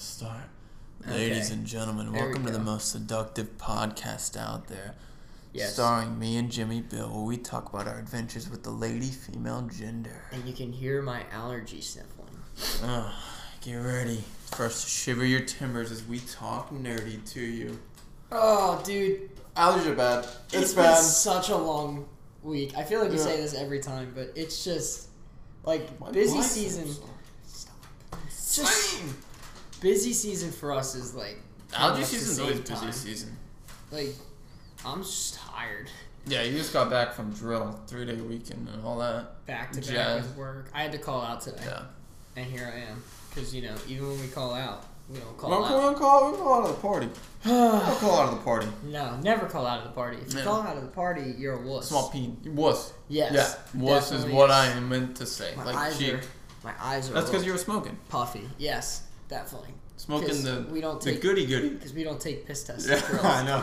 to start. Ladies and gentlemen, There we welcome to the most seductive podcast out there. Yes. Starring me and Jimmy Bill, where we talk about our adventures with the lady female gender. And you can hear my allergy sniffling. Oh, get ready for us to shiver your timbers as we talk nerdy to you. Oh, dude. Allergies are bad. it's been such a long week. I feel like we Yeah. say this every time, but it's just like My busy season. are Just insane. Busy season for us is like the season's always busy time. season. like I'm just tired. Yeah, you just got back from drill, three day weekend, and all that. Back to back with work. I had to call out today, Yeah. and here I am. Because you know, even when we call out, we don't call Well, out. come on, call, we call out of the party. I'll call out of the party. no, never call out of the party. If you Yeah. call out of the party, you're a wuss. Small peen. Wuss. Yes. Yeah. Wuss is what is. I am meant to say. My like eyes cheek. are. My eyes are. That's because you were smoking. puffy. Yes, definitely. Smoking 'Cause the we don't take, the goody goody. because we don't take piss tests. Yeah. I know.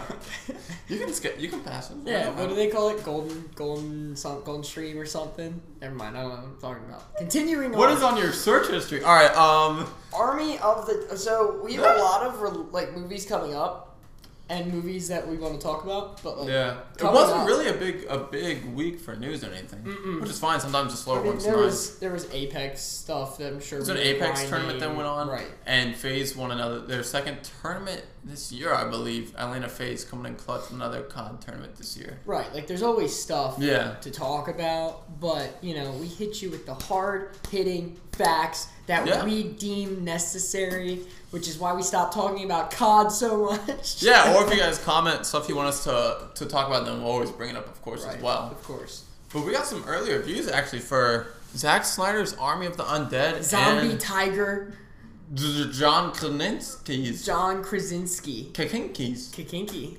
You can skip. You can pass them. Yeah, what do they call it? Golden, golden, some, golden stream or something. Never mind. I don't know what I'm talking about. Continuing What on. is on your search history? All right. Um. Army of the. So we have a lot of re- like movies coming up, and movies that we want to talk about. But like, Yeah. It wasn't really a big a big week for news or anything, Mm-mm. which is fine. Sometimes the slower I mean, ones. there nice. was there was Apex stuff that I'm sure. There's an Apex grinding. tournament that went on, Right. And FaZe won another their second tournament this year, I believe. Atlanta FaZe coming in clutch another COD tournament this year. Right. Like there's always stuff. Yeah. to talk about, but you know, we hit you with the hard hitting facts that Yeah. we deem necessary, which is why we stopped talking about COD so much. Yeah, or if you guys comment stuff you want us to to talk about, then we'll always bring it up, of course, Right, as well. Of course. But we got some earlier views actually for Zack Snyder's Army of the Undead Zombie Tiger, John Krasinski's John Krasinski. Kakinki's. Kakinki.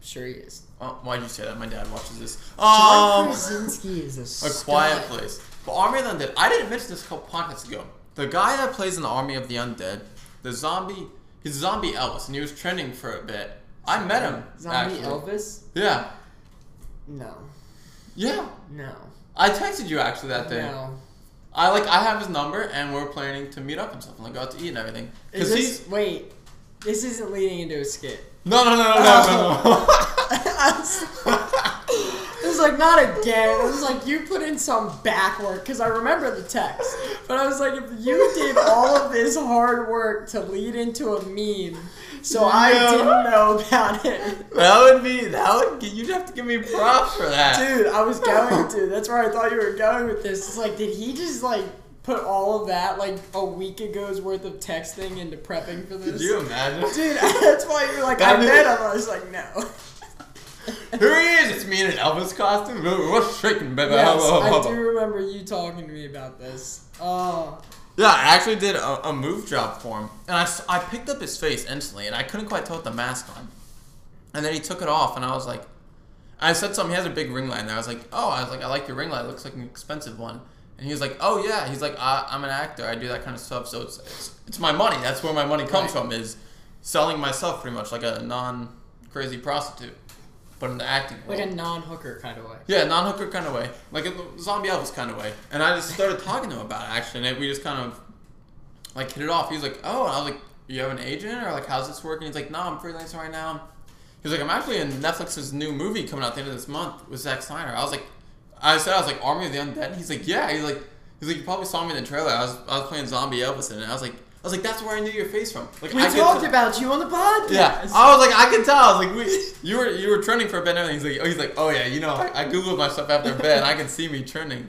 Sure he is. Oh, why'd you say that? My dad watches this. John Um, Krasinski is a A. Quiet Place. But Army of the Undead. I didn't mention this a couple podcasts ago. The guy that plays in the Army of the Undead, the zombie, he's zombie Elvis, and he was trending for a bit. I met him. Zombie actually. Elvis? Yeah. No. Yeah. No. I texted you actually that day. No. I like I have his number and we're planning to meet up and stuff and like go out to eat and everything. Is this, he's wait, this isn't leading into a skit. no no no no no no. It was like not again. It was like you put in some back work because I remember the text. But I was like, if you did all of this hard work to lead into a meme, so I didn't know about it, that would be that would you'd have to give me props for that. dude. I was going to. That's where I thought you were going with this. It's like, did he just like put all of that like a week ago's worth of texting into prepping for this? Could you imagine? Dude, that's why you're like, That I met him. I was like, no. Here he is. It's me in an Elvis costume. What's shaking, baby? Yes, I do remember you talking to me about this. Oh, Yeah, I actually did a, a move job for him, and I, I picked up his face instantly, and I couldn't quite tell with the mask on. And then he took it off, and I was like, I said something. He has a big ring light, and I was like, oh, I was like, I like your ring light. It looks like an expensive one. And he was like, oh yeah. He's like, I, I'm an actor. I do that kind of stuff. So it's, it's it's my money. That's where my money comes Right. from. Is selling myself pretty much like a non crazy prostitute, but in the acting world. like a non-hooker kind of way. Yeah, non-hooker kind of way, like a zombie Elvis kind of way. And I just started talking to him about it actually, and we just kind of like hit it off. He was like, "Oh," and I was like, "You have an agent, or like, how's this working?" He's like, "No, I'm freelancing right now." He was like, "I'm actually in Netflix's new movie coming out at the end of this month with Zack Snyder." I was like, I said I was like Army of the Undead. He's like, "Yeah." He's like, he's like, "You probably saw me in the trailer. I was I was playing zombie Elvis in it." I was like, was like, "That's where I knew your face from." Like We I talked tell- about you on the podcast. yeah, I was like, I can tell. I was like, we, you were you were trending for a bit and everything. He's like, oh, he's like, oh yeah, you know, I, I googled my stuff after bed. and I can see me trending.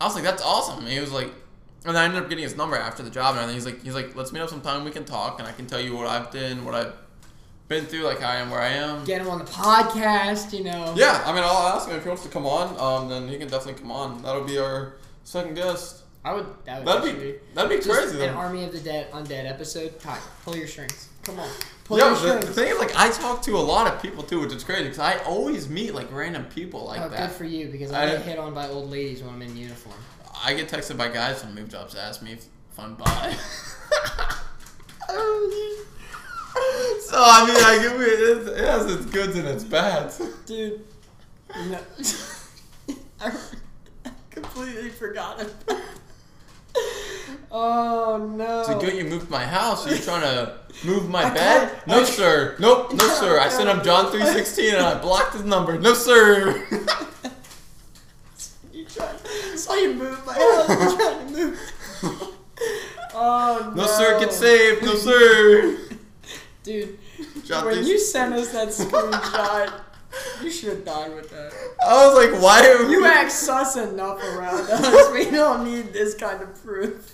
I was like, that's awesome. And he was like, and then I ended up getting his number after the job and everything. He's like, he's like, let's meet up sometime. We can talk, and I can tell you what I've done, what I've been through, like how I am where I am. Get him on the podcast, you know. Yeah, I mean, I'll ask him if he wants to come on. Um, then he can definitely come on. That'll be our second guest. I would. That would That'd actually be that'd be just crazy. an Though. Army of the Dead Undead episode. Ty, pull your strings. Come on. Pull but the, the thing is, like, I talk to a lot of people too, which is crazy because I always meet like random people like oh, that. good for you because I I get hit on by old ladies when I'm in uniform. I get texted by guys from move jobs to ask me if I'm bi. so I mean, I give it, it has its goods and its bads. Dude. No. I completely forgot it. Oh no. It good you moved my house? Are you trying to move my I bed? No, sir. Nope, no, No, sir. I sent him. John 3.16 and I blocked his number. No, sir. You tried. Saw you move my house. You trying to move. Oh no. No, sir. Get saved. No, sir. Dude, John when you sent us that screenshot, you should have died with that. I was like, why? Are You we- act sus enough around us. We don't need this kind of proof.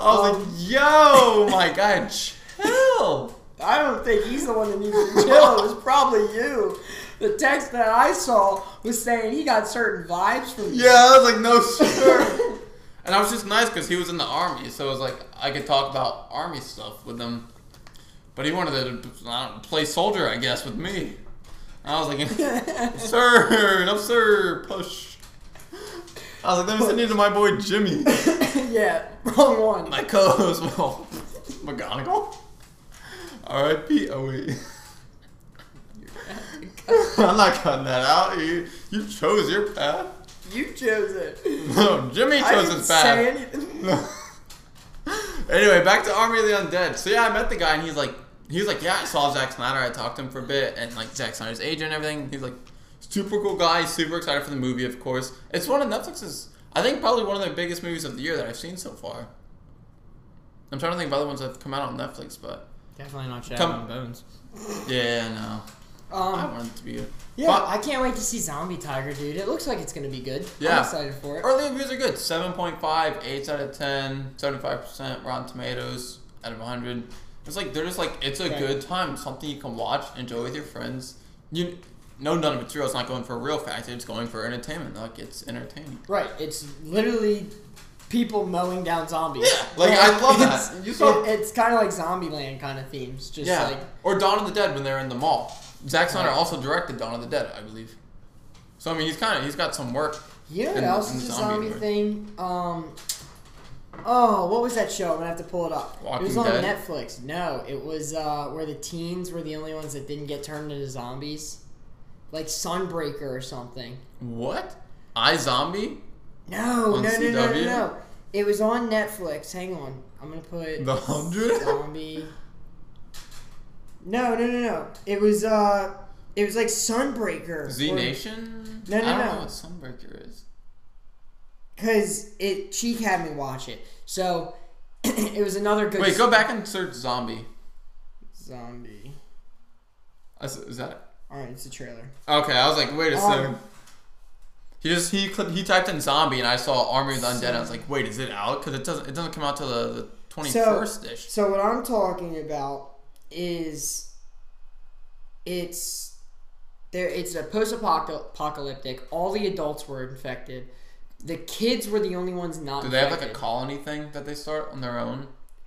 I was Um, like, yo, my guy, chill. I don't think he's the one that needs to chill. It was probably you. The text that I saw was saying he got certain vibes from you. Yeah, I was like, no, sir. and I was just nice because he was in the army, so it was like I could talk about army stuff with him. But he wanted to I don't know, play soldier, I guess, with me. I was like, sir, no, sir, push. I was like, let me send you to my boy Jimmy, yeah, wrong one. my co-host, well, McGonagall. R.I.P. Owie. Oh, I'm not cutting that out. You, you chose your path. You chose it. No, Jimmy I chose didn't his say path. anything. anyway, back to Army of the Undead. So yeah, I met the guy and he's like, he was like, yeah, I saw Zack Snyder. I talked to him for a bit and like Zack Snyder's agent and everything. He's like, super cool guy. Super excited for the movie, of course. It's one of Netflix's, I think probably one of their biggest movies of the year that I've seen so far. I'm trying to think of other ones that have come out on Netflix, but Definitely not Come- Shadow and Bones. yeah, no, I Um, want it to be good. yeah, But- I can't wait to see Zombie Tiger, dude. It looks like it's gonna be good. Yeah. I'm excited for it. Early reviews are good. 7.5, 8 out of 10, 75% Rotten Tomatoes out of 100. It's like, they're just like, it's a Right. good time. Something you can watch, enjoy with your friends. You know, none of it's real. It's not going for a real factor. It's going for entertainment. Like, it's entertaining. Right, it's literally people mowing down zombies. Yeah, like, I love that. It's, You saw- it- it's kind of like Zombieland kind of themes. Just yeah. like or Dawn of the Dead when they're in the mall. Zack Snyder Right. also directed Dawn of the Dead, I believe. So, I mean, he's kind of, he's got some work. you know what in- else in is a zombie zombie thing? Um, oh, what was that show? I'm gonna have to pull it up. Walking it was on Dead? Netflix. No, it was uh, where the teens were the only ones that didn't get turned into zombies, like Sunbreaker or something. What? I Zombie? No, On no, no, no, no, no. It was on Netflix. Hang on, I'm gonna put The 100? zombie. No, no, no, no. It was uh, it was like Sunbreaker. Z Nation? No, no, I don't no. know what Sunbreaker is. Because it, Cheek had me watch it. So it was another good. Wait, go back and search zombie. Zombie. Is, is that All right, it's a trailer. okay? I was like, wait a Um, second. He just he he typed in zombie and I saw Army of the Undead. I was like, wait, is it out? Because it doesn't it doesn't come out till the the twenty first ish. So what I'm talking about is it's there. It's a post-apocalyptic. All the adults were infected. The kids were the only ones not. Do they have like a infected. colony thing that they start on their own?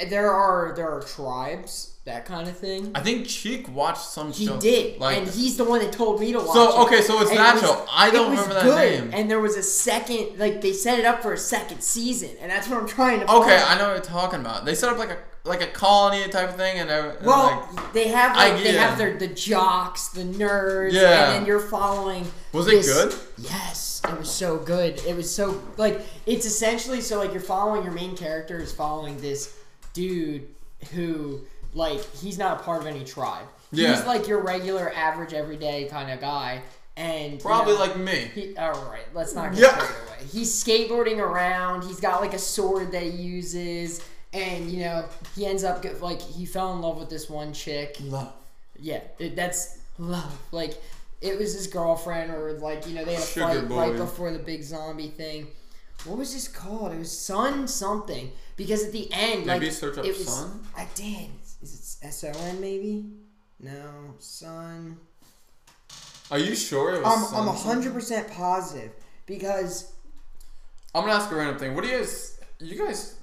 There are there are tribes that kind of thing. I think Cheek watched some He show. did, like and he's the one that told me to watch. So, it. okay, so it's And it was- I don't it was remember that good, name. And there was a second, like they set it up for a second season, and that's what I'm trying to. okay, find. I know what you're talking about. They set up like a like a colony type of thing, and, and Well, like, they have I- like they yeah. have their the jocks, the nerds, Yeah. and then you're following. Was it good? Yes, it was so good. It was so like it's essentially so like you're following your main character is following this dude who like he's not a part of any tribe. Yeah. He's like your regular, average, everyday kind of guy, and you probably know, like me. he, all right, let's not get Yeah. away. He's skateboarding around. He's got like a sword that he uses, and you know he ends up get, like he fell in love with this one chick. Love. Yeah, it, that's love. Like it was his girlfriend, or like you know they had a Sugar fight boy. right before the big zombie thing. What was this called? It was Sun something because at the end, Maybe like search up it was. Sun? I did. Is it S O N maybe? No, Sun. Are you sure it was? I'm Sun I'm something? hundred percent positive because I'm gonna ask a random thing. What do you guys? You guys?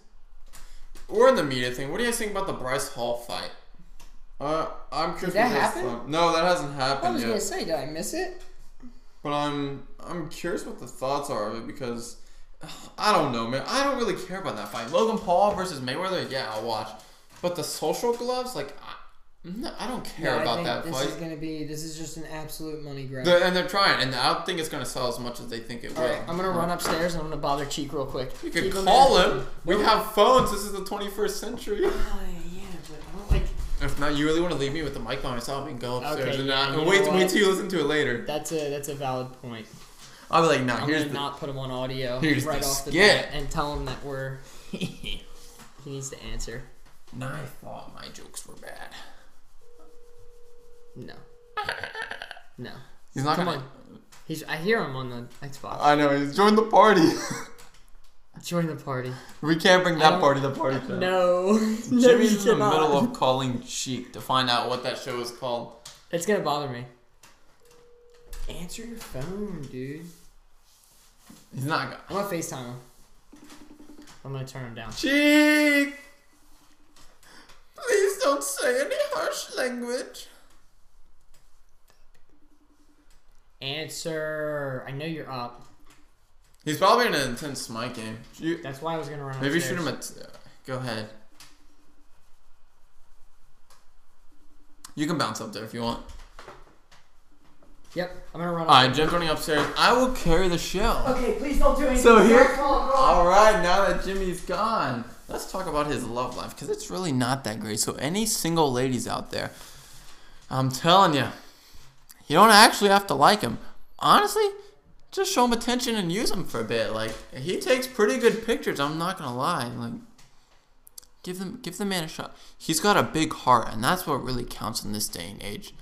We're in the media thing. What do you guys think about the Bryce Hall fight? Uh, I'm curious. Did that happen? thought- No, that hasn't happened. I was yet. gonna say, did I miss it? But I'm I'm curious what the thoughts are of it because I don't know, man. I don't really care about that fight. Logan Paul versus Mayweather, yeah, I'll watch. But the social gloves, like, I, No, I don't care Yeah, I about think that this fight. is gonna be. This is just an absolute money grab. They're- and they're trying, and I don't think it's gonna sell as much as they think it will. All right, I'm gonna run upstairs and I'm gonna bother Cheek real quick. You could Keep call in. him. We have phones. This is the 21st century. Ah, yeah, but I don't like. If not, you really want to leave me with the mic by myself, can go upstairs Okay, and, yeah, not, and wait, wait till you listen to it later. That's a that's a valid point. I'll be like, no, I'm here's gonna the. not put him on audio Here's right the off the bat and tell him that we're. he needs to answer. I thought my jokes were bad. No. No. He's not Come gonna. on. He's. I hear him on the Xbox. I know. He's joined the party. Join the party. we can't bring that don't- party to the party. chat. No. no, Jimmy's you in the middle of calling Cheek to find out what that show is called. It's gonna bother me. Answer your phone, dude. He's not gonna. I'm gonna FaceTime him. I'm gonna turn him down. Cheek! Please don't say any harsh language. Answer. I know you're up. He's probably in an intense Smite game. You, That's why I was gonna run. maybe upstairs. shoot him at. Uh, go ahead. You can bounce up there if you want. Yep, I'm gonna run. Alright, Jim's running upstairs. I will carry the show. Okay, please don't do anything. So here- come on. All right, now that Jimmy's gone, let's talk about his love life because it's really not that great. So, any single ladies out there, I'm telling you, you don't actually have to like him. Honestly, just show him attention and use him for a bit. Like he takes pretty good pictures. I'm not gonna lie. Like, give them, give the man a shot. He's got a big heart, and that's what really counts in this day and age.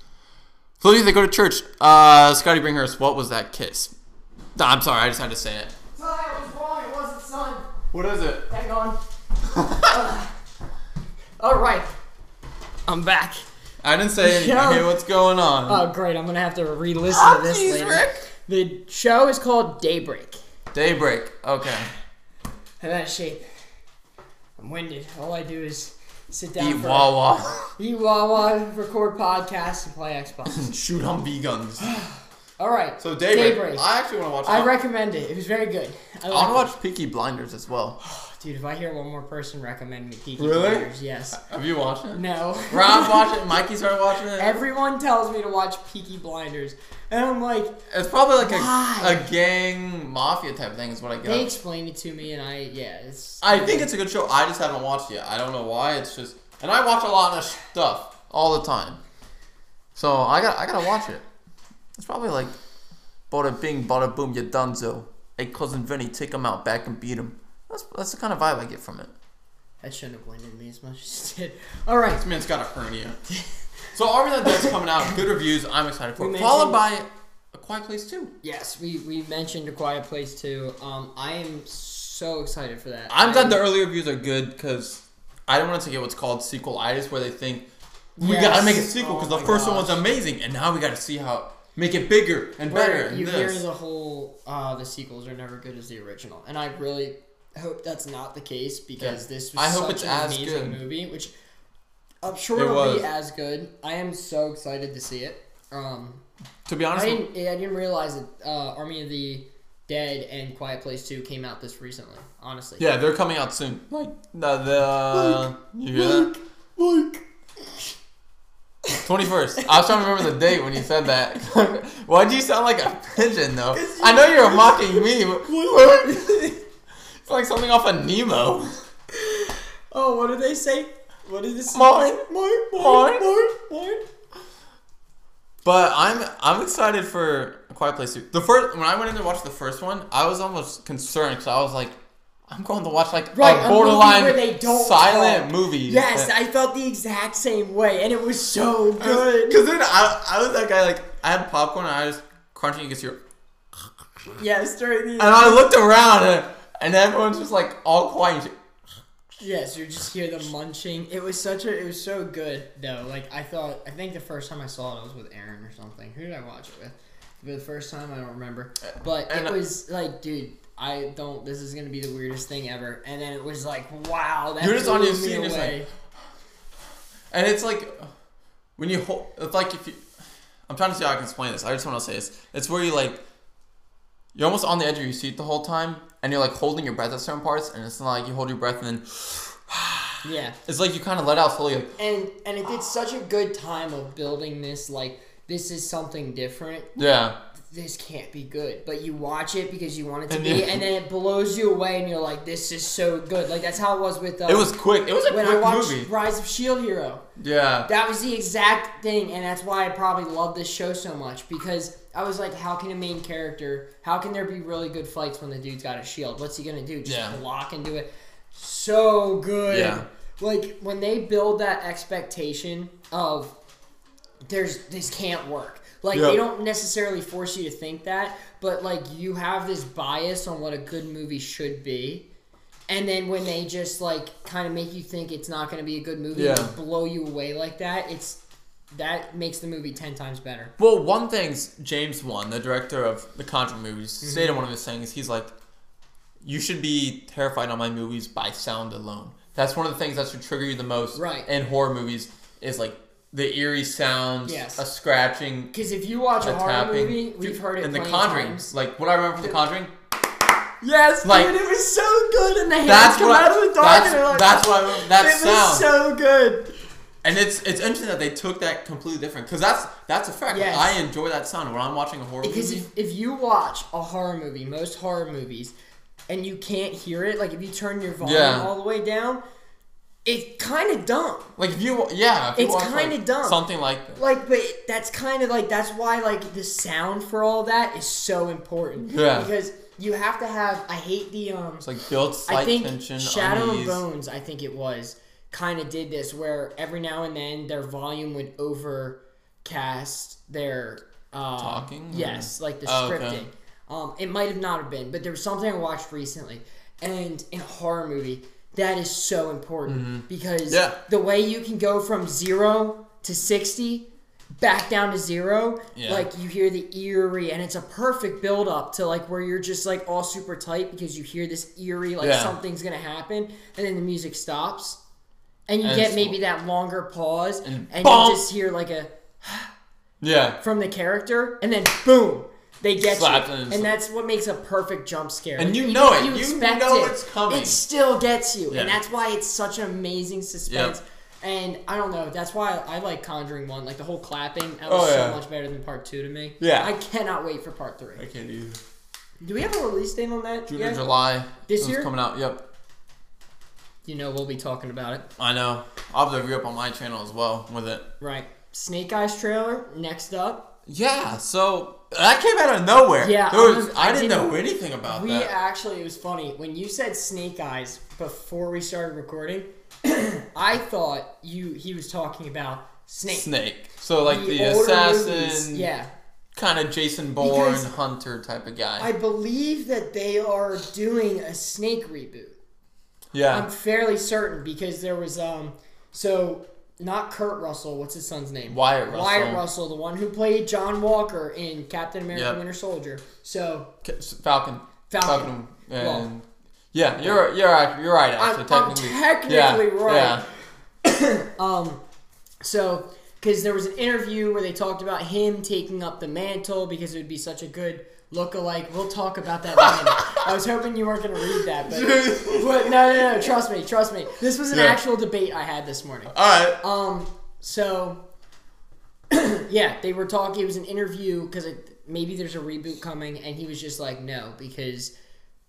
So they go to church. Uh, Scotty Bringhurst, what was that kiss? I'm sorry, I just had to say it. Was wrong. It wasn't son. What is it? Hang on. All right. I'm back. I didn't say anything. Yo. Hey, what's going on? Oh, great. I'm gonna have to re-listen Oh, to this jeez, later. Rick. The show is called Daybreak. Daybreak. Okay. I'm out of shape. I'm winded. All I do is sit down Eat for Wawa. eat Wawa, record podcasts, and play Xbox. Shoot on V guns. All right. So Daybreak. Daybreak. I actually want to watch. I I, recommend it. It was very good. I I want to watch Peaky Blinders as well. Dude, if I hear one more person recommend me Peaky Really? Blinders, yes. Have you watched it? No. Rob watched it. Mikey started watching it. Everyone tells me to watch Peaky Blinders, and I'm like, It's probably like a, Why? a gang mafia type thing. Is what I get. they explained it to me, and I yeah, it's. I think it's a good show. I just haven't watched it yet. I don't know why. It's just, and I watch a lot of stuff all the time. So I got I gotta watch it. It's probably like, bada bing, bada boom, you're donezo. Hey cousin Vinny, take him out, back and beat him. That's that's the kind of vibe I get from it. That shouldn't have winded me as much as it did. All right. This man's got a hernia. so Army of the Dead's coming out. Good reviews. I'm excited for We it. Followed by A Quiet Place 2. Yes, we we mentioned A Quiet Place too. Um, I am so excited for that. I'm I- glad the early reviews are good because I don't want to get what's called sequelitis, where they think we Yes. gotta make a sequel because Oh the my first one was amazing, and now we gotta see how make it bigger and better. Where And you hear the whole uh, the sequels are never good as the original, and I really hope that's not the case because Yeah. this was I hope such it's an as amazing good. movie, which I'm sure It it'll be as good. I am so excited to see it. Um, to be I honest, didn't I didn't realize that uh, Army of the Dead and Quiet Place Two came out this recently. Honestly, yeah, they're coming out soon. Like the, the you hear that? Like, Twenty first. I was trying to remember the date when you said that. Why'd you sound like a pigeon though? I know you're mocking me. But it's like something off of Nemo. oh, what did they say? What did this? Mine. mine, Mine. mine, mine. But I'm I'm excited for A Quiet Place 2. The first when I went in to watch the first one, I was almost concerned because I was like, I'm going to watch like Right, a a borderline where they don't silent talk. movie. Yes, I felt the exact same way, and it was so good. Because then I, I was that guy like I had popcorn and I was crunching. You could see, her- Yes, during the and I looked around and, and everyone's just like all quiet. Yes, you just hear the munching. It was such a. It was so good though. Like I thought. I think the first time I saw it, I was with Aaron or something. Who did I watch it with? For the first time, I don't remember. But And- it was like, dude, I don't. This is gonna be the weirdest thing ever. And then it was like, wow, that You're just on your seat and like- away. And it's like when you hold. It's like if you. I'm trying to see how I can explain this. I just want to say this. It's where you like. You're almost on the edge of your seat the whole time, and you're like holding your breath at certain parts, and it's not like you hold your breath and then. Yeah. It's like you kind of let out slowly. Like, And and it did such a good time of building this like this is something different. yeah, This can't be good, but you watch it because you want it to And be, then- and then it blows you away, and you're like, "This is so good." Like that's how it was with. Uh, it was quick. It was a when I quick watched movie. Rise of Shield Hero. Yeah, That was the exact thing, and that's why I probably love this show so much because I was like, how can a main character, how can there be really good fights when the dude's got a shield? What's he gonna do? Just Yeah. block and do it? So good. Yeah. Like when they build that expectation of there's this can't work. Like Yep. they don't necessarily force you to think that, but like you have this bias on what a good movie should be. And then when they just like kind of make you think it's not going to be a good movie Yeah. and blow you away like that, it's that makes the movie 10 times better. Well, one thing's James Wan, the director of the Conjuring movies, Mm-hmm. stated in one of his things. He's like, "You should be terrified on my movies by sound alone. That's one of the things that should trigger you the most Right. in horror movies. Is like the eerie sounds, Yes. a scratching, Because if you watch a, a horror tapping. movie, we've heard it in The Conjuring. times. Like what I remember from The Conjuring. Yes, Like- dude, it was so good, and the hands That's come what. out of the dark, that's, and like, that's what I remember. That it sound. was so good. And it's it's interesting that they took that completely different because that's that's a fact. Yes. I enjoy that sound when I'm watching a horror Because movie. if, if you watch a horror movie, most horror movies, and you can't hear it, like if you turn your volume Yeah. all the way down, it's kind of dumb. Like if you yeah, if you It's kinda like, dumb. Something like that. Like, but that's kind of like that's why like the sound for all that is so important. Yeah. Because you have to have. I hate the um. It's like build slight I think tension. Shadow unease. and Bones, I think it was, kind of did this where every now and then their volume would overcast their uh, Talking, or- Yes, like the Oh, okay. scripting. Um, it might have not have been, but there was something I watched recently, and in a horror movie, that is so important because Mm-hmm. Yeah. the way you can go from zero to sixty. Back down to zero, Yeah. like you hear the eerie, and it's a perfect build up to like where you're just like all super tight because you hear this eerie, like Yeah. something's gonna happen, and then the music stops, and you And get maybe that longer pause, And and, you just hear like a Yeah. from the character, and then boom, they get Slaps you, and and, that's what makes a perfect jump scare. And you know even it. You expect know it, it's coming. It still gets you, Yeah. and that's why it's such an amazing suspense. And I don't know. That's why I like Conjuring One. Like the whole clapping, that oh, was Oh, yeah. so much better than Part Two to me. Yeah. I cannot wait for Part Three. I can't do. Do we have a release date on that? June yet? or July. This year? coming out. Yep. You know we'll be talking about it, I know. I'll have the review up on my channel as well with it. right? Snake Eyes trailer next up. Yeah. So that came out of nowhere. Yeah, was, I, I didn't didn't- know anything about We that. We actually, it was funny when you said Snake Eyes before we started recording. I thought you he was talking about Snake. Snake. So like the, older assassin, movies. Yeah, kind of Jason Bourne Because hunter type of guy. I believe that they are doing a Snake reboot. Yeah. I'm fairly certain because there was um so not Kurt Russell, what's his son's name? Wyatt Russell. Wyatt Russell, the one who played John Walker in Captain America Yep. Winter Soldier. So K- Falcon. Falcon. and Well- yeah, you're you're right. You're right. I'm- Actually, I'm technically, technically yeah, right. Yeah. Um, so because there was an interview where they talked about him taking up the mantle because it would be such a good look-alike. We'll talk about that. minute. I was hoping you weren't going to read that, but, but no, no, no. Trust me, trust me. This was an Yeah. actual debate I had this morning. All right. Um, so yeah, they were talking. It was an interview because maybe there's a reboot coming, and he was just like, no, because,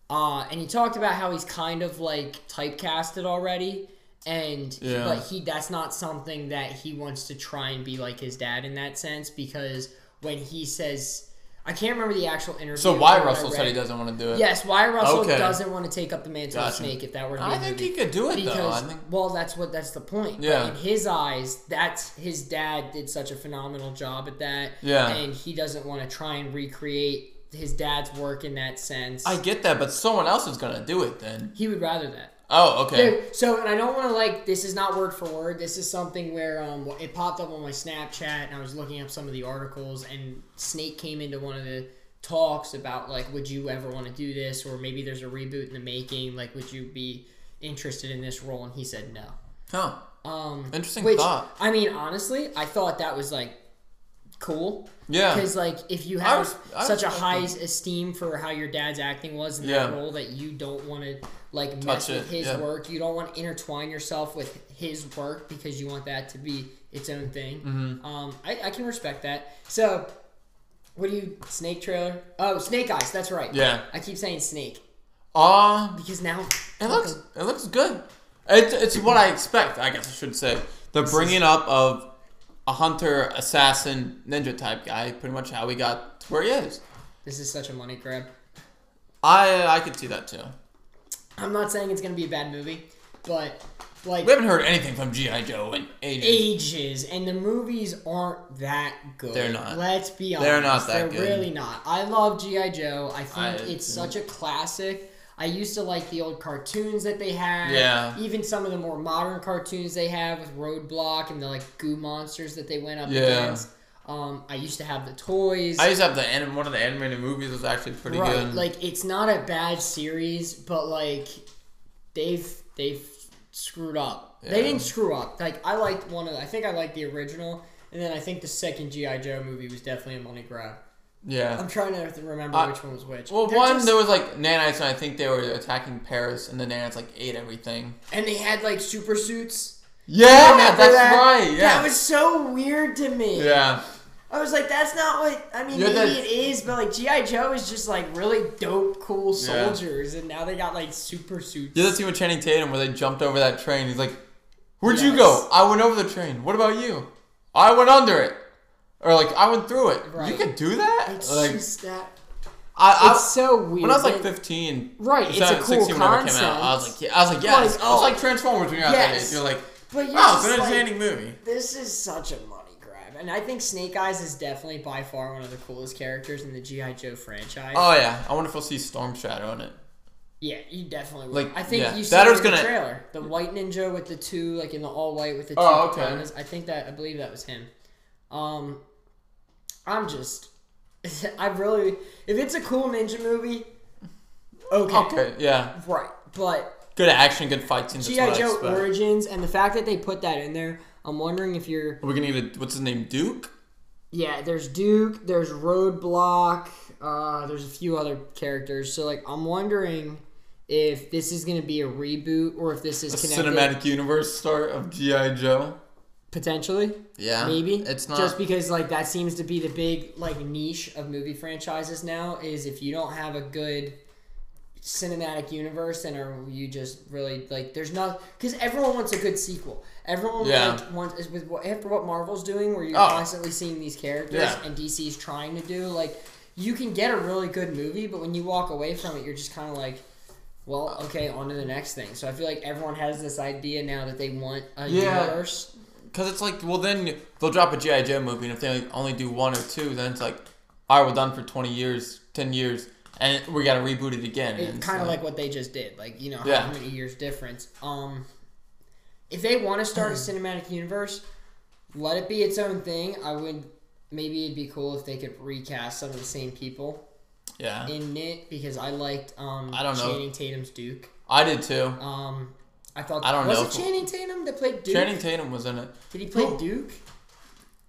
uh, and he talked about how he's kind of like typecasted already, and Yeah. but he that's not something that he wants to try and be like his dad in that sense because when he says, I can't remember the actual interview. So Wyatt Russell said he doesn't want to do it? Yes, Wyatt Russell Okay. doesn't want to take up the mantle of Snake if that were to be I think movie he could do it though. I because think. well that's what that's the point Yeah. but in his eyes that's his dad did such a phenomenal job at that Yeah. and he doesn't want to try and recreate his dad's work in that sense I get that, but someone else is gonna do it then. he would rather that Oh, okay. So and I don't want to like this is not word for word. This is something where um it popped up on my Snapchat and I was looking up some of the articles and Snake came into one of the talks about like would you ever want to do this or maybe there's a reboot in the making like would you be interested in this role and he said no. Huh. Um, Interesting which, thought. I mean, honestly, I thought that was like cool. Yeah. Because like if you have such a high it. esteem for how your dad's acting was in Yeah. that role that you don't want to like mess Touch with it, his yeah. work, you don't want to intertwine yourself with his work because you want that to be its own thing. Mm-hmm. Um, I, I can respect that. So, what do you snake trailer? Oh, Snake Eyes. That's right. Yeah. I keep saying snake Uh, because now it looks it looks good. It's it's what I expect. I guess I should say the bringing up of a hunter, assassin, ninja type guy. Pretty much how we got to where he is. this is such a money grab. I I could see that too. I'm not saying it's gonna be a bad movie, but like We haven't heard anything from GI Joe in ages. ages, and the movies aren't that good. They're not. Let's be honest. They're not that They're good. really not. I love GI Joe. I think I- it's such a classic. I used to like the old cartoons that they had. Yeah. Even some of the more modern cartoons they have with Roadblock and the like goo monsters that they went up Yeah. against. Um, I used to have the toys. I used to have the anim- one of the animated movies was actually pretty right. good. Like it's not a bad series, but like they've they've screwed up. They didn't screw up. Like I liked one of I think I liked the original, and then I think the second GI Joe movie was definitely a money grab. Yeah. I'm trying to remember Uh, which one was which. Well, They're one just- there was like nanites, and I think they were attacking Paris, and the nanites like ate everything. and they had like super suits. Yeah, that's that? right. Yeah, That was so weird to me. yeah. I was like, that's not what I mean. Yeah, maybe it is, but like GI Joe is just like really dope, cool Yeah. soldiers, and now they got like super suits. Other scene with Channing Tatum where they jumped over that train. He's like, "Where'd you go? I went over the train. What about you? I went under it, or like I went through it. You Right. could do that? It's like just that. I, I It's so weird. when I was like 15, Right, it's a 17, cool 16 whenever it came out, I was like, yeah, I was like, yes. Like, I was oh. like Transformers when you're Yes. You're like, But you're oh, it's an like, entertaining movie. this is such a money grab, and I think Snake Eyes is definitely by far one of the coolest characters in the GI Joe franchise. Oh yeah, I wonder if we'll see Storm Shadow in it. yeah, you definitely will. Like, I think yeah, you saw that was in the gonna- trailer. The white ninja with the two, like in the all white with the oh, two Oh, okay. katanas. I think that I believe that was him. Um, I'm just, I really, if it's a cool ninja movie, okay, Okay, yeah, right, but good action, good fight scenes. GI Joe expect. Origins and the fact that they put that in there, I'm wondering if you're Are we gonna get a what's his name? Duke. Yeah, there's Duke, there's Roadblock, uh, there's a few other characters. So like, I'm wondering if this is gonna be a reboot or if this is The connected cinematic universe start of GI Joe. Potentially. Yeah, Maybe it's not. just because like that seems to be the big like niche of movie franchises now. Is if you don't have a good cinematic universe, and are you just really like there's not because everyone wants a good sequel. Everyone Yeah. like, wants is with what, after what Marvel's doing, where you're Oh. constantly seeing these characters Yeah. and DC's trying to do like you can get a really good movie, but when you walk away from it, you're just kind of like. Well, okay, on to the next thing. So I feel like everyone has this idea now that they want a Yeah. universe. Because it's like, well, then they'll drop a GI Joe movie, and if they only do one or two, then it's like, all right, we're done for twenty years, ten years, and we got to reboot it again. It's kind of so- like what they just did. Like you know how Yeah. many years difference. Um, if they want to start a cinematic universe, let it be its own thing. I would maybe it'd be cool if they could recast some of the same people yeah, in it because I liked um I don't know. Channing Tatum's Duke. I did too. Um, I thought I don't was know it Channing Tatum that played Duke? Channing Tatum was in it. Did he play Who? Duke?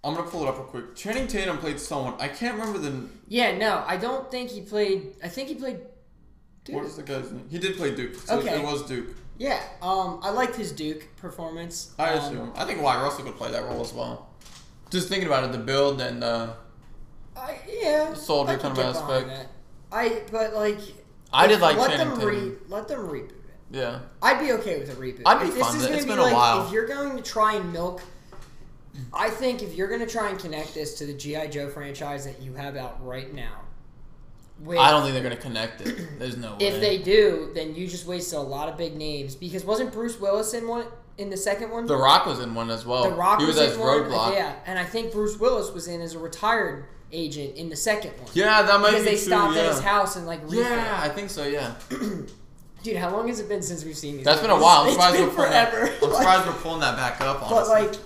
I'm gonna pull it up real quick. Channing Tatum played someone. I can't remember the Yeah, no, I don't think he played. I think he played. Duke. what is the guy's name. He did play Duke. So Okay. it was Duke. Yeah, um, I liked his Duke performance. I Um, assume. I think Wyatt Russell could play that role as well. Just thinking about it, the build and uh, yeah, Soldier kind of aspect. I but like I did like let Channing them Tatum. re let them it. Yeah. I'd be okay with a reboot. I'd be if this is gonna It's be been a like, while. If you're going to try and milk, I think if you're going to try and connect this to the GI Joe franchise that you have out right now, with, I don't think they're gonna connect it. There's no way. If they do, then you just wasted a lot of big names because wasn't Bruce Willis in one in the second one? The Rock was in one as well. The Rock he was, was, in one, Roadblock. yeah, and I think Bruce Willis was in as a retired agent in the second one. Yeah, that might because be they true. stopped yeah. at his house and like refilled. Yeah, I think so. Yeah, Dude, how long has it been since we've seen these? that's been a while. I'm surprised been we're pulling that- forever. I'm Like, surprised we're pulling that back up. Honestly. but like,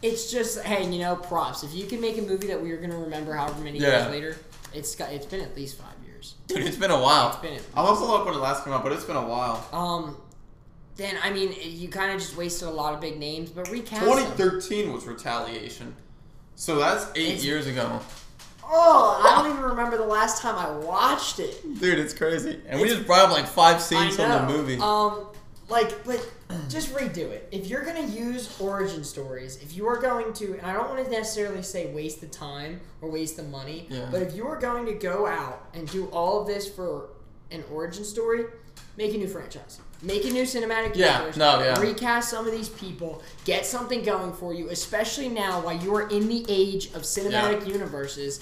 it's just hey, you know, props. If you can make a movie that we're gonna remember however many Yeah. years later, it's got it's been at least five years. dude, it's been a while. It's been. I'll also look when it last came out, but it's been a while. Um, then I mean, you kind of just wasted a lot of big names, but recast them. 2013 was Retaliation. So that's eight It's- years ago, Oh, I don't even remember the last time I watched it. dude. It's crazy, and we just brought up like five scenes from the movie. Um, like, but just redo it. If you're gonna use origin stories, if you are going to, and I don't want to necessarily say waste the time or waste the money, Yeah. but if you are going to go out and do all of this for an origin story, make a new franchise. Make a new cinematic Yeah, universe. no, yeah. Recast some of these people. Get something going for you, especially now while you are in the age of cinematic universes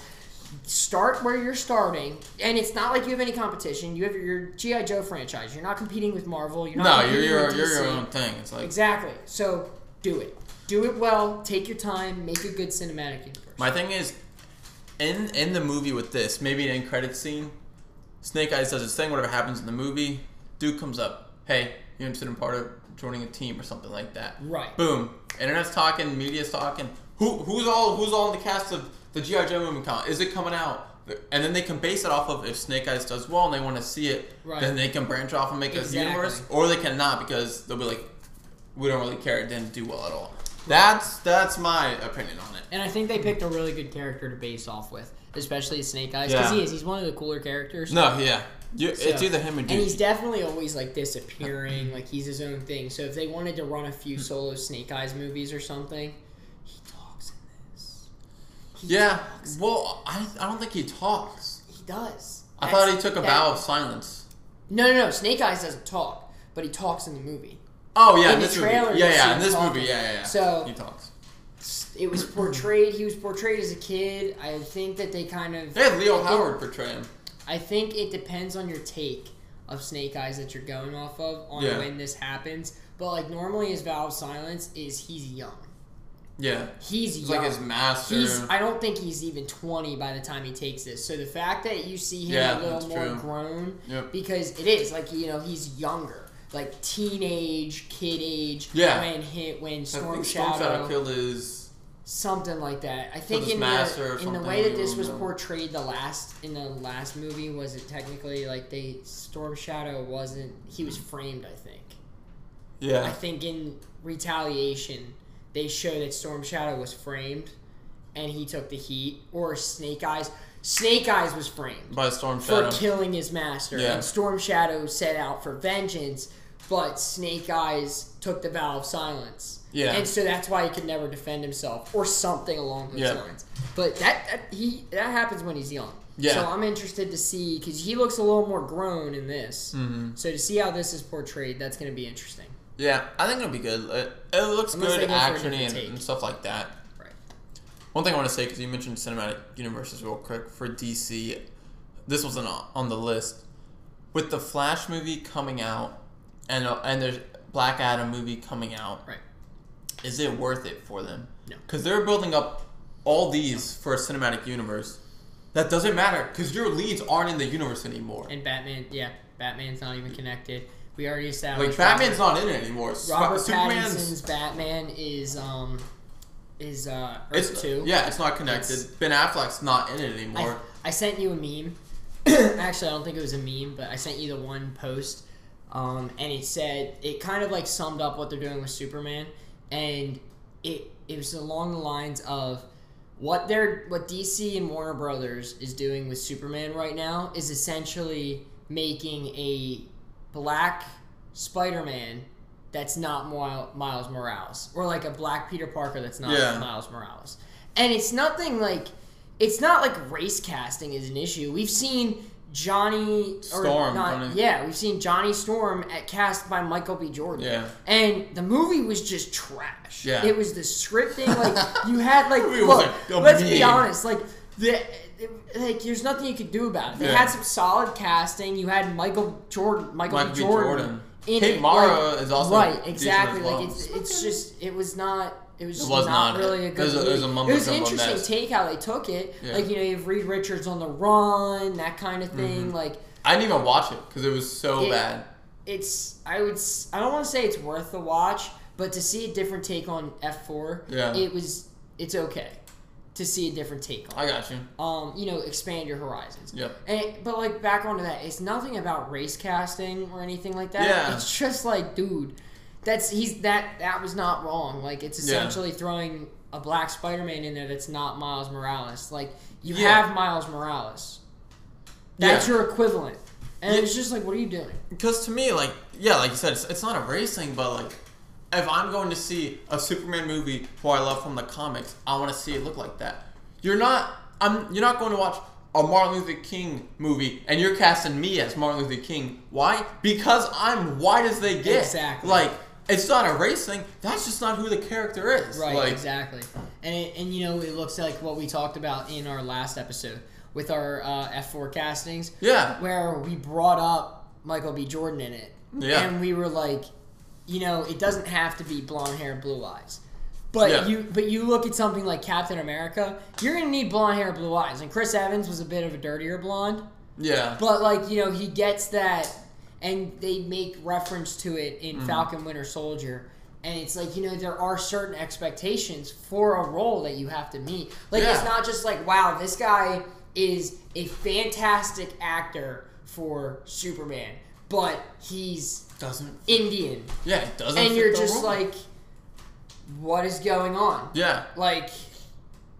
start where you're starting, and it's not like you have any competition. You have your GI Joe franchise. You're not competing with Marvel. You're not no, you're your you're your own thing. It's like Exactly. So do it. Do it well. Take your time. Make a good cinematic universe. my thing is, in in the movie with this, maybe an end credit scene, Snake Eyes does his thing. Whatever happens in the movie, Duke comes up, hey, you interested in part of joining a team or something like that? right. Boom. Internet's talking, media's talking. Who who's all who's all in the cast of the GI Joe movie? Count? Is it coming out? And then they can base it off of if Snake Eyes does well and they want to see it, Right. then they can branch off and make Exactly. a universe, or they cannot because they'll be like, we don't really care. It didn't do well at all. That's that's my opinion on it. And I think they picked a really good character to base off with, especially Snake Eyes, because Yeah. he is. He's one of the cooler characters. No, yeah, you, it's either him or And he's definitely always like disappearing, like he's his own thing. So if they wanted to run a few hmm. solo Snake Eyes movies or something, he talks in this. He Yeah. talks. Well, I I don't think he talks. he does. I That's- thought he took a that- vow of silence. No, no, no. Snake Eyes doesn't talk, but he talks in the movie. Oh yeah, In in the this trailer, movie. Yeah, yeah, in this talking. movie, yeah, yeah, yeah. So- he talks. It was portrayed. He was portrayed as a kid. I think that they kind of. They had Leo Howard portray him. I think it depends on your take of Snake Eyes that you're going off of on Yeah. when this happens. But like normally, his vow of silence is he's young. Yeah, He's it's young. like his master. He's. I don't think he's even twenty by the time he takes this. So the fact that you see him Yeah, a little more true. grown, Yep. because it is like you know he's younger, like teenage kid age. Yeah. When hit when Storm think Storm Shadow, Shadow killed his. Something like that. I think in the in the way that this was know. portrayed the last in the last movie was it technically like they Storm Shadow wasn't he was framed I think. Yeah. I think in retaliation they show that Storm Shadow was framed and he took the heat or Snake Eyes Snake Eyes was framed by Storm for killing his master Yeah. and Storm Shadow set out for vengeance but Snake Eyes took the vow of silence. Yeah. And so that's why he could never defend himself or something along those Yeah. lines. But that, that he that happens when he's young. Yeah. So I'm interested to see because he looks a little more grown in this. hmm So to see how this is portrayed, that's going to be interesting. Yeah, I think it'll be good. It, it looks Unless good, go actiony, and, and stuff like that. Right. One thing I want to say because you mentioned cinematic universes real quick for DC, this wasn't on on the list. With the Flash movie coming out, and uh, and there's Black Adam movie coming out, Right. is it worth it for them? No. Because they're building up all these for a cinematic universe. That doesn't matter because your leads aren't in the universe anymore. And Batman, yeah, Batman's not even connected. We already established Like Batman's not in it anymore. Sp- Robert Superman's Pattinson's Batman is um is uh Earth it's two. yeah, it's not connected. It's- ben Affleck's not in it I, anymore. I sent you a meme. Actually, I don't think it was a meme, but I sent you the one post, um, and it said it kind of like summed up what they're doing with Superman, and it it was along the lines of what they're what DC and Warner Brothers is doing with Superman right now is essentially making a black Spider-Man that's not Mil- Miles Morales, or like a black Peter Parker that's not Yeah. Miles Morales, and it's nothing like it's not like race casting is an issue. We've seen Johnny or Storm, not- yeah, we've seen Johnny Storm at cast by Michael B. Jordan. Yeah. And the movie was just trash. Yeah. It was the scripting, like you had like Movie was, look, like, let's be honest, like the like there's nothing you could do about it. They Yeah. had some solid casting. You had Michael Jordan Michael, Michael B. B. Jordan. Jordan. In Kate it, Mara like- is also right, exactly. as well. Like it's it's just it was not it was, It just was not, not. really a It good was a- it was a movie. It was interesting mess. take how they took it. Yeah. Like you know you have Reed Richards on the run, that kind of thing. Mm-hmm. Like I didn't even watch it because it was so It- bad. it's I would I don't want to say it's worth the watch, but to see a different take on F four, Yeah. it was it's okay to see a different take on. I got you. Um, you know, expand your horizons. Yep. And it- but like back onto that, it's nothing about race casting or anything like that. Yeah. It's just like, dude, that's he's that that was not wrong. Like it's Yeah. essentially throwing a black Spider-Man in there that's not Miles Morales. Like you Yeah. have Miles Morales. That's Yeah. your equivalent. And Yeah. it's just like, what are you doing? Because to me, like, yeah, like you said, it's, it's not a race thing, but like, if I'm going to see a Superman movie who I love from the comics, I want to see it look like that. You're not, I'm, you're not going to watch a Martin Luther King movie and you're casting me as Martin Luther King. Why? Because I'm white as they get. Exactly. Like, it's not a race thing. That's just not who the character is. Right, Like, exactly. And it, and you know, it looks like what we talked about in our last episode with our uh, F4 castings. Yeah. where we brought up Michael B. Jordan in it. Yeah. And we were like, you know, it doesn't have to be blonde hair, and blue eyes. But Yeah. you but you look at something like Captain America, you're gonna need blonde hair, blue eyes. And Chris Evans was a bit of a dirtier blonde. Yeah. But like, you know, he gets that and they make reference to it in Mm-hmm. Falcon Winter Soldier. And it's like, you know, there are certain expectations for a role that you have to meet. Like it's not just like, wow, this guy is a fantastic actor for Superman, but he's doesn't. Indian. Yeah, it doesn't. And you're just role. like, what is going on? Yeah. Like,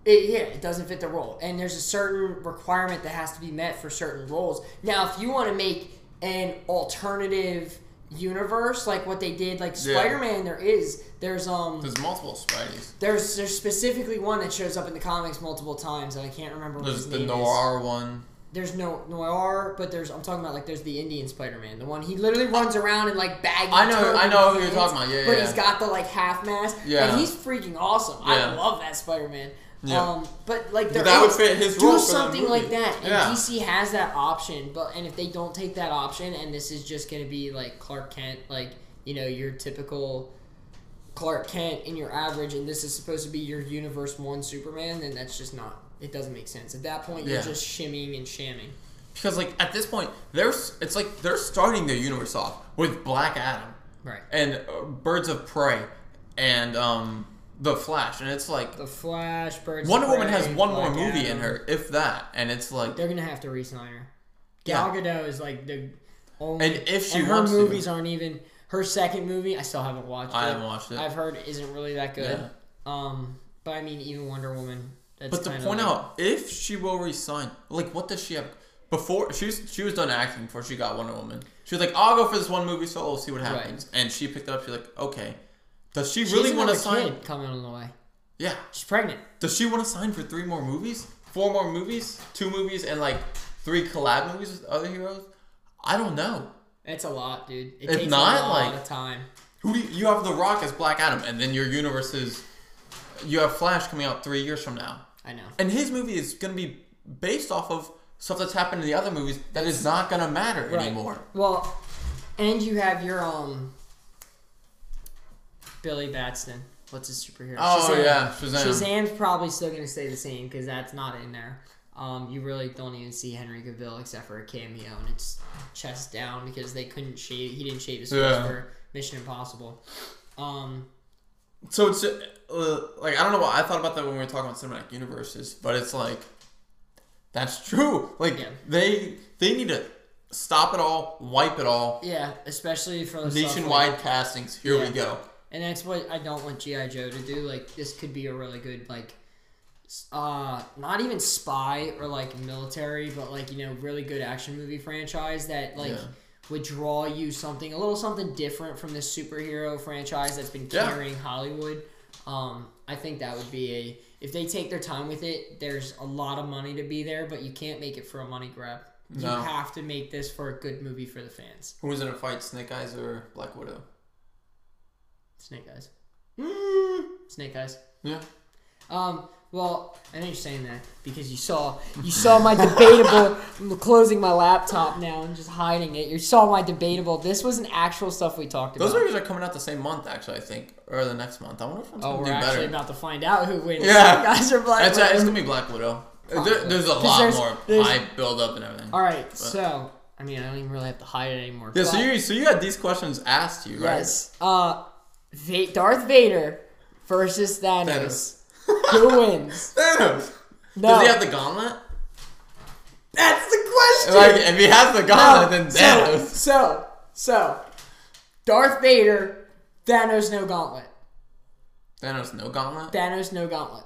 it, yeah, it doesn't fit the role. And there's a certain requirement that has to be met for certain roles. Now, if you want to make an alternative universe like what they did, like Yeah. Spider-Man, there is there's um There's multiple Spideys. there's there's specifically one that shows up in the comics multiple times, and I can't remember what There's his the name is. noir one. There's no noir, but there's I'm talking about like there's the Indian Spider-Man, the one he literally runs around in like baggy. I know- I know who you're talking about, yeah, But yeah. he's got the like half mask. Yeah. and he's freaking awesome. I love that Spider-Man. Yeah. Um, but like there that would fit his do role that something like that, and Yeah. DC has that option. But and if they don't take that option, and this is just gonna be like Clark Kent, like you know your typical. Clark Kent in your average, and this is supposed to be your Universe One Superman, then that's just not. It doesn't make sense. At that point, you're Yeah. just shimmying and shamming. Because like at this point, there's it's like they're starting their universe off with Black Adam Right. and uh, Birds of Prey and um the Flash, and it's like The Flash, Birds. Wonder Woman has one more Black movie Adam. in her, if that, and it's like They're gonna have to re-sign her. Gal Gadot is like the only. And if she and her wants to- movies aren't even her second movie. I still haven't watched. I it. haven't watched it. I've heard isn't really that good. Yeah. Um, but I mean, even Wonder Woman. That's But to kinda point like- out, if she will resign, like what does she have? Before she was she was done acting before she got Wonder Woman. She was like, I'll go for this one movie so we'll see what happens. And she picked it up. She's like, okay. Does she She really want to sign? kid coming on the way. Yeah. She's pregnant. Does she want to sign for three more movies? Four more movies? Two movies and like three collab movies with other heroes? I don't know. It's a lot, dude. It If takes not, a lot like- of time. Who do you, you have The Rock as Black Adam, and then your universe is you have Flash coming out three years from now, I know. and his movie is gonna be based off of stuff that's happened in the other movies that is not gonna matter Right. anymore. Well, and you have your um. Billy Batson. What's his superhero? Oh Shazam. yeah, Shazam. Shazam's probably still going to stay the same because that's not in there. Um, you really don't even see Henry Cavill except for a cameo, and it's chest down because they couldn't shave. He didn't shave his face Yeah. for Mission Impossible. Um, So it's uh, like I don't know what I thought about that when we were talking about cinematic universes, but it's like that's true. Like Yeah. they they need to stop it all, wipe it all, yeah, especially for nationwide like- castings. Here Yeah. we go. And that's what I don't want GI Joe to do. Like this could be a really good like. Uh, not even spy or like military, but like you know, really good action movie franchise that like Yeah. would draw you something a little something different from this superhero franchise that's been Yeah. carrying Hollywood. Um, I think that would be a if they take their time with it. There's a lot of money to be there, but you can't make it for a money grab. You No. have to make this for a good movie for the fans. Who was in a fight, Snake Eyes or Black Widow? Snake Eyes. Mm, Snake Eyes. Yeah. Um. Well, I know you're saying that because you saw you saw my debatable. I'm closing my laptop now and just hiding it. You saw my debatable. This was an actual stuff we talked about. Those about. movies are coming out the same month, actually. I think, or the next month. I wonder if one's Oh, gonna we're do actually better. about to find out who wins. Yeah. guys are black. It's, uh, it's gonna be Black Widow. There, there's a lot there's- more there's- hype build up and everything. All right, so I mean, I don't even really have to hide it anymore. Yeah, so you so you had these questions asked you, right? yes. Uh, Va- Darth Vader versus Thanos. Thanos. Who wins? Thanos. No, Does he have the gauntlet? that's the question. Like, if he has the No, gauntlet, then Thanos. so, so, Darth Vader, Thanos no gauntlet. Thanos no gauntlet. Thanos no gauntlet.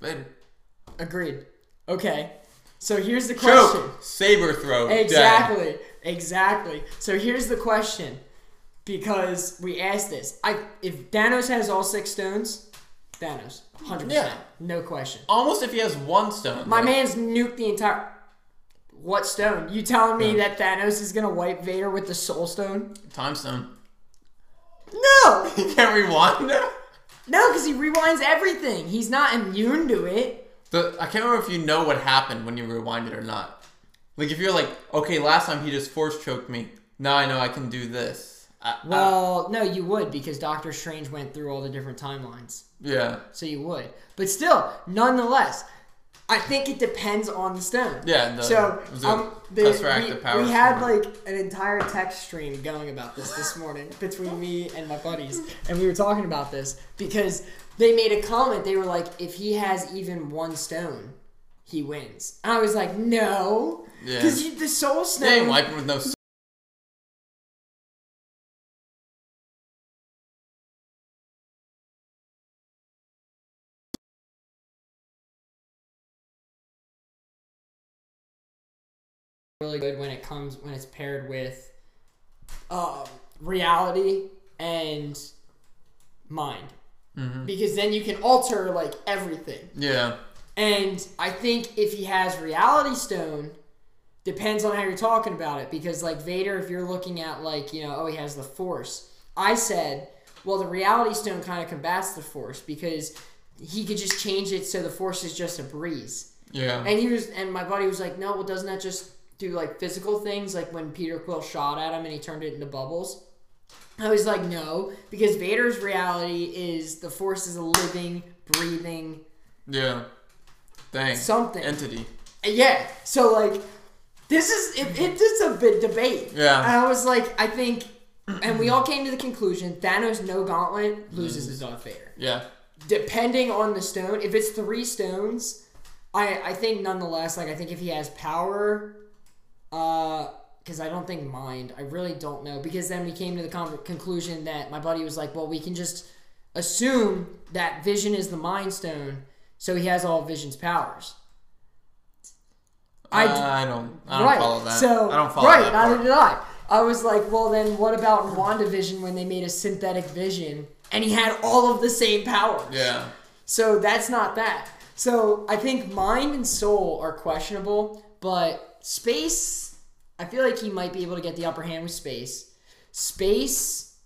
Vader. Agreed. Okay. So here's the question. Choke. Saber throw. dead. Exactly. Exactly. So here's the question. Because we asked this. I if Thanos has all six stones, Thanos. 100%. No question. Almost if he has one stone. My though. man's nuked the entire What stone? You telling me Yeah. that Thanos is to wipe Vader with the soul stone? Time stone. No. He can't rewind. No, cuz he rewinds everything. He's not immune to it. The, I can't remember if you know what happened when you rewind it or not. Like if you're like, okay, last time he just force choked me. Now I know I can do this. I, I- Well, no, you would because Doctor Strange went through all the different timelines. yeah, So you would. But still, nonetheless, I think it depends on the stone. yeah. The, So um, the, we, we had like an entire text stream going about this this morning between me and my buddies, and we were talking about this because they made a comment. They were like, "If he has even one stone, he wins." And I was like, "No, Yeah. because the soul They ain't wiping with no. Really good when it comes when it's paired with um, reality and mind. Mhm. because then you can alter like everything. Yeah, and i think if he has reality stone depends on how you're talking about it. Because like vader if you're looking at like you know oh he has the force. I said well the reality stone kind of combats the force because he could just change it so the force is just a breeze. Yeah, and he was, and my buddy was like, "No, well, doesn't that just do like physical things, like when Peter Quill shot at him and he turned it into bubbles?" I was like, "No, because Vader's reality is the Force is a living, breathing yeah. thing, something." Entity. yeah, so like, this is it, it's just a bit debate. Yeah. and I was like, I think, and we all came to the conclusion: Thanos no gauntlet loses mm. to Darth Vader. Yeah, depending on the stone, if it's three stones, I I think nonetheless, like I think if he has power, uh, because I don't think mind, I really don't know. Because then we came to the con- conclusion that my buddy was like, well, we can just assume that Vision is the Mind Stone, so he has all Vision's powers. I d- I don't. I don't right. follow that. So I don't follow that. right, neither did I. I was like, well, then what about WandaVision when they made a synthetic Vision and he had all of the same powers? Yeah, So that's not that. So I think mind and soul are questionable, but space, I feel like he might be able to get the upper hand with space. Space,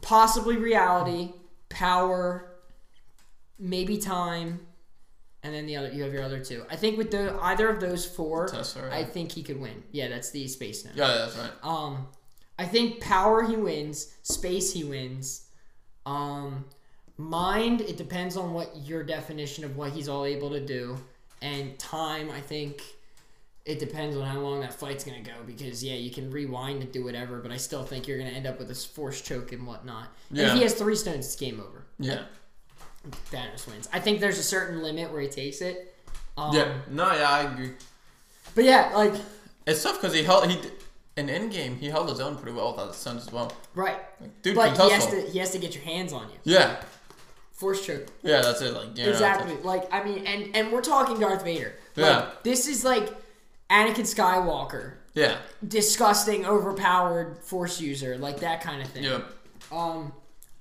possibly reality, power, maybe time, and then the other you have your other two. I think with the either of those four, Tesseract. I think he could win. Yeah, that's the space now. yeah, that's right. Um, I think power he wins, space he wins. Um, mind it depends on what your definition of what he's all able to do, and time I think it depends on how long that fight's gonna go. Because yeah, you can rewind and do whatever, but I still think you're gonna end up with a force choke and whatnot. And if he has three stones, it's game over. Yeah, Thanos wins. I think there's a certain limit where he takes it. Um, yeah. No, yeah, I agree. But yeah, like It's tough because he held he in Endgame he held his own pretty well without the Suns as well. right. Like, dude But he has to he has to get your hands on you. Yeah, Force choke. yeah, that's it. Like yeah, Exactly. Like I mean, and and we're talking Darth Vader. Like, Yeah. This is like Anakin Skywalker, Yeah, disgusting, overpowered Force user, like that kind of thing. yeah. Um,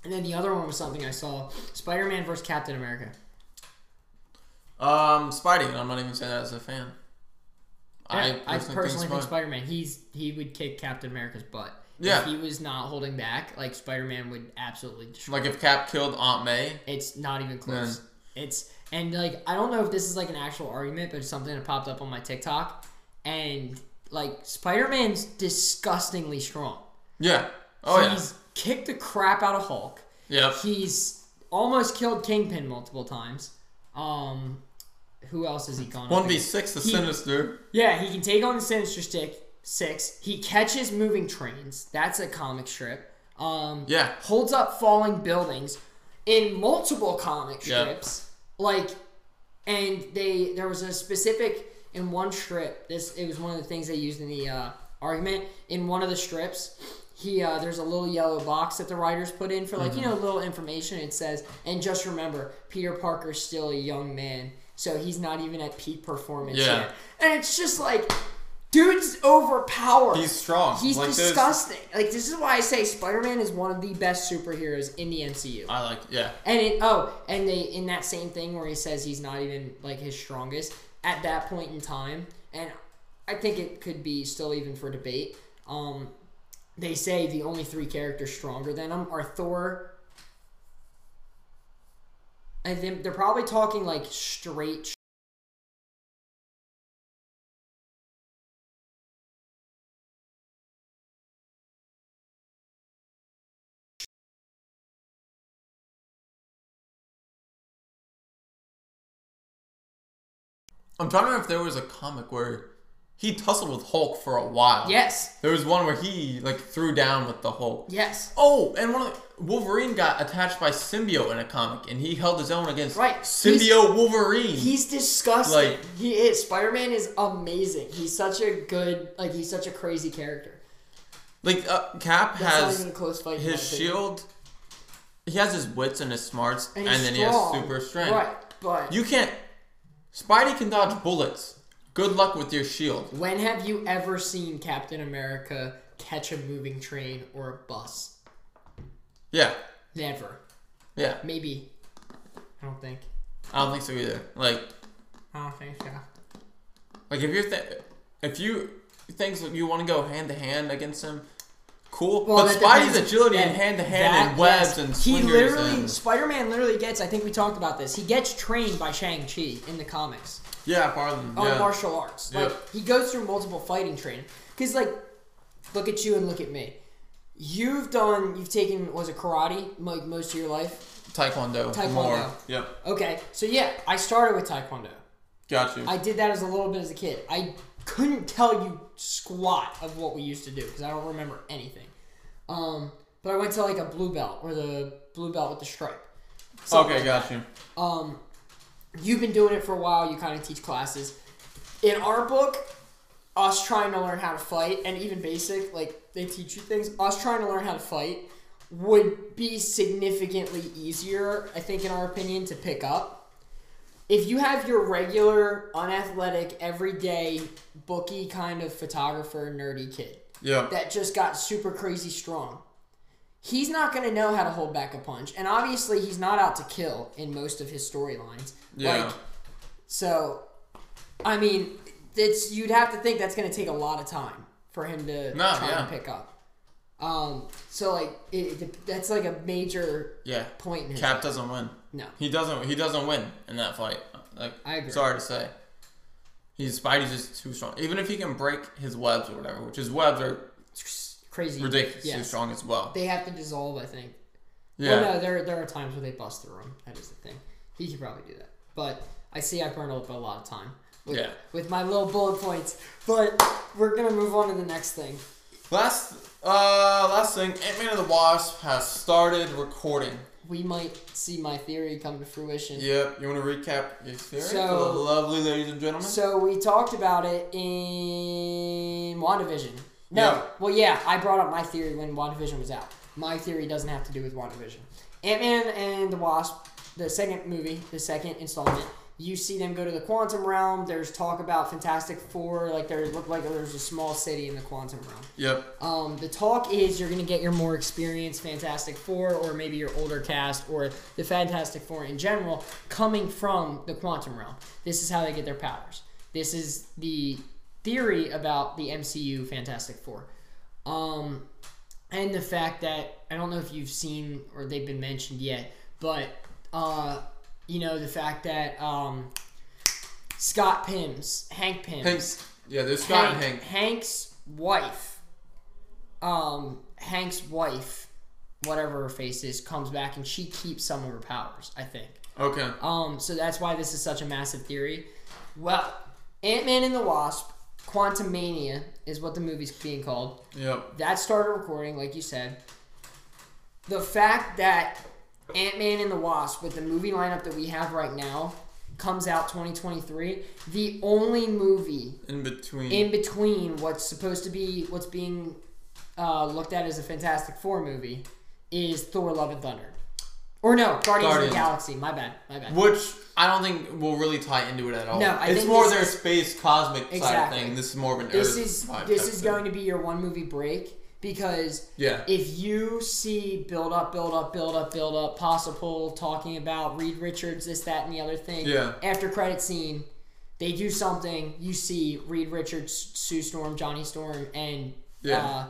and then the other one was something I saw: Spider-Man versus Captain America. Um, Spidey, I'm not even saying that as a fan. I, I personally, personally think Spider-Man. He's he would kick Captain America's butt. Yeah. If he was not holding back, like Spider-Man would absolutely destroy. like if Cap killed Aunt May. It's not even close. It's and like I don't know if this is like an actual argument, but it's something that popped up on my TikTok, and like Spider Man's disgustingly strong. Yeah. Oh He's kicked the crap out of Hulk. yeah. He's almost killed Kingpin multiple times. Um, who else has he gone? One v six, the He- Sinister. Yeah, he can take on the Sinister Stick six. He catches moving trains. That's a comic strip. Um, Yeah. holds up falling buildings in multiple comic Yeah. strips. Like, and they there was a specific in one strip. This it was one of the things they used in the uh, argument. In one of the strips, he uh, there's a little yellow box that the writers put in for like you know little information. It says, and just remember, Peter Parker's still a young man, so he's not even at peak performance Yeah. yet. And it's just like, dude's overpowered. He's strong. He's Like, disgusting. Like this is why I say Spider-Man is one of the best superheroes in the MCU. I like. Yeah. And it, oh, and they in that same thing where he says he's not even like his strongest at that point in time, and I think it could be still even for debate. Um, they say the only three characters stronger than him are Thor. I think they're probably talking like straight. I'm trying to remember if there was a comic where he tussled with Hulk for a while. Yes, There was one where he like threw down with the Hulk. yes. Oh, and one of the, Wolverine got attached by symbiote in a comic, and he held his own against Right. symbiote Wolverine. He's disgusting. Like- he is. Spider Man is amazing. He's such a good, like he's such a crazy character. like uh, Cap That's has even a close fight. his opinion. shield. He has his wits and his smarts, and, he's then strong. he has super strength. Right, but You can't. Spidey can dodge bullets. Good luck with your shield. when have you ever seen Captain America catch a moving train or a bus? Yeah, Never. yeah. Maybe. I don't think. I don't think so either. Like, I don't think so. like if you're th- if you things you want to go hand to hand against him, cool. Well, but Spidey's depends- agility and hand to hand and webs yes. and he literally and Spider-Man literally gets. I think we talked about this. He gets trained by Shang Chi in the comics. yeah, pardon. on yeah. martial arts. Like Yep. he goes through multiple fighting training. Cause like, look at you and look at me. You've done. You've taken. Was it karate? Like most of your life. Taekwondo. Taekwondo. More. Yep. Okay, so yeah, I started with taekwondo. Got you. I did that as a little bit as a kid. I couldn't tell you squat of what we used to do because I don't remember anything. Um, but I went to like a blue belt or the blue belt with the stripe. Something okay, like got you. um, you've been doing it for a while. You kind of teach classes. In our book, us trying to learn how to fight, and even basic, like they teach you things. Us trying to learn how to fight would be significantly easier, I think, in our opinion, to pick up. If you have your regular, unathletic, everyday, bookie kind of photographer, nerdy kid, Yeah. that just got super crazy strong. He's not going to know how to hold back a punch. And obviously, he's not out to kill in most of his storylines. Yeah. Like, so, I mean, it's you'd have to think that's going to take a lot of time for him to No, try yeah. and pick up. Um, so like it, it- that's like a major Yeah. point in his Cap doesn't win. No, He doesn't. He doesn't win in that fight. Like, I agree. sorry to say, he's Spidey's just too strong. Even if he can break his webs or whatever, which his webs are crazy. ridiculously Yes. strong as well. They have to dissolve, I think. Yeah. Well, no, there there are times where they bust through him. That is the thing. He could probably do that. But I see I burned up a lot of time. With, Yeah. With my little bullet points. But we're gonna move on to the next thing. Last, uh, last thing, Ant Man and the Wasp has started recording. We might see my theory come to fruition. Yep. You want to recap your theory So- the lovely ladies and gentlemen? So we talked about it in WandaVision. No. Yeah. Well, yeah, I brought up my theory when WandaVision was out. My theory doesn't have to do with WandaVision. Ant Man and the Wasp, the second movie, the second installment, you see them go to the quantum realm. There's talk about Fantastic Four, like there looked like there's a small city in the quantum realm. yep. Um, the talk is you're going to get your more experienced Fantastic Four, or maybe your older cast, or the Fantastic Four in general, coming from the quantum realm. This is how they get their powers. This is the theory about the MCU Fantastic Four. Um, and the fact that, I don't know if you've seen or they've been mentioned yet, but, uh, you know, the fact that um, Scott Pyms, Hank Pyms, Hanks. Yeah, there's Scott and Hank. Hank's wife, um, Hank's wife, whatever her face is, comes back and she keeps some of her powers. I think. Okay. Um, so that's why this is such a massive theory. Well, Ant Man and the Wasp, Quantum Mania is what the movie's being called. Yep. That started recording, like you said. The fact that Ant Man and the Wasp, with the movie lineup that we have right now, comes out 2023, the only movie In between. in between what's supposed to be what's being uh, looked at as a Fantastic Four movie is Thor: Love and Thunder, or no, Guardians, of the Galaxy. My bad, my bad. Which I don't think will really tie into it at all. No, I it's more their is- space cosmic side of Exactly. thing. This is more of an This Earth is this is thing. going to be your one movie break because Yeah. if you see build up, build up, build up, build up, possible talking about Reed Richards, this, that, and the other thing. Yeah. After credit scene, they do something. You see Reed Richards, Sue Storm, Johnny Storm, and Yeah. uh,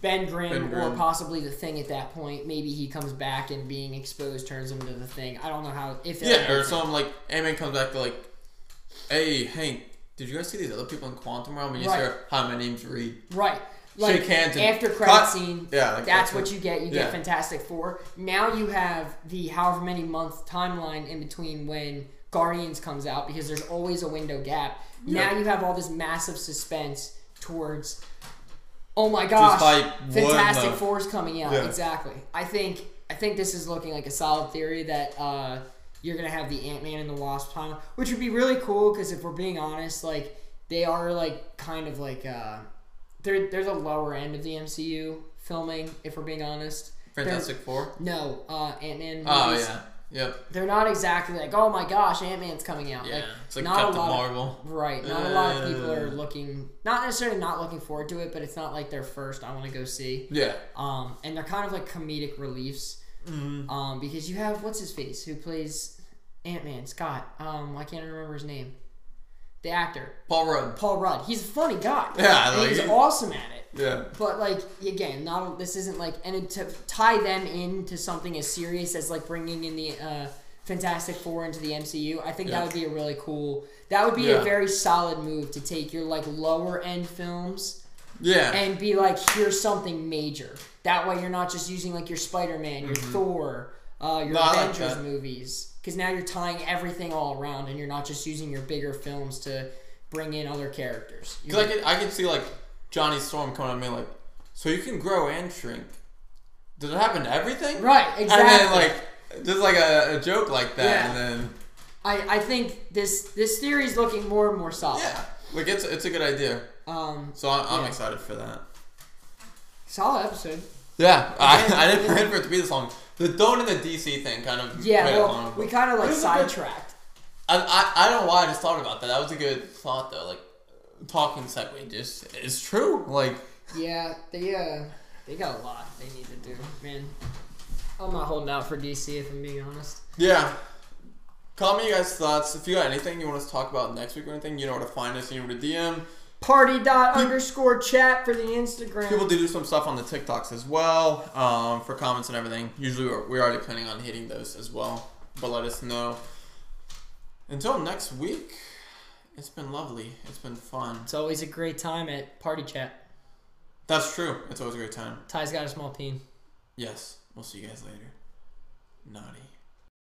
Ben Grimm, Ben or possibly the Thing at that point. Maybe he comes back and being exposed turns him into the Thing. I don't know how if Yeah, or something like Ant-Man comes back to like, hey Hank, did you guys see these other people in Quantum Realm? And you Right. hear, hi, my name's Reed. Right. Like Shake hands after credit cut. scene, Yeah, like that's what you get. You yeah. get Fantastic Four. Now you have the however many month timeline in between when Guardians comes out because there's always a window gap. Yeah. Now you have all this massive suspense towards. Oh my gosh! like, Fantastic the- Four's coming out. Yeah. Exactly. I think I think this is looking like a solid theory that uh, you're gonna have the Ant Man and the Wasp time, which would be really cool because if we're being honest, like they are like kind of like uh, they're they're lower end of the MCU filming. If we're being honest, They're- Fantastic Four. no, uh, Ant Man. Oh yeah, yep. They're not exactly like, oh my gosh, Ant Man's coming out. Yeah, Like, it's like not a Captain lot of- Marvel. Right. Not a lot of people Uh. are looking, not necessarily not looking forward to it, but it's not like their first. I want to go see. Yeah. Um, and they're kind of like comedic reliefs. Mm-hmm. Um, because you have what's his face who plays Ant Man Scott. Um, I can't remember his name. The actor Paul Rudd. Paul Rudd. He's a funny guy. Yeah, like, he's he- awesome at it. Yeah. But like again, not this isn't like and to tie them into something as serious as like bringing in the uh, Fantastic Four into the MCU. I think Yeah. that would be a really cool. That would be Yeah. a very solid move to take your like lower end films Yeah. and be like, here's something major. That way, you're not just using like your Spider Man, your Thor, uh, your Mm-hmm. No, I like Avengers movies, because now you're tying everything all around, and you're not just using your bigger films to bring in other characters. Cause I could I could see like Johnny Storm coming and being like, so you can grow and shrink. Does it happen to everything? Right, And exactly. then like just like a, a joke like that, Yeah. and then I, I think this this theory is looking more and more solid. yeah, like it's it's a good idea. Um, So I'm, I'm Yeah. excited for that. solid episode. Yeah, I, I didn't even- plan for it to be this long. The Don and the DC thing kind of Yeah, made it well, long, we but- kind of like It was a good- sidetracked. I, I I don't know why I just thought about that. That was a good thought though. Like talking segue, just it's true. Like Yeah, they uh, they got a lot they need to do, man. I'm not holding out for DC if I'm being honest. yeah. Comment me you guys thoughts. If you got anything you want us to talk about next week or anything, you know where to find us. You know where to DM. Party dot underscore chat for the Instagram. People do do some stuff on the TikToks as well um, for comments and everything. Usually we're, we're already planning on hitting those as well. But let us know. Until next week, it's been lovely. It's been fun. It's always a great time at party chat. That's true. It's always a great time. Ty's got a small peen. Yes. We'll see you guys later. Naughty.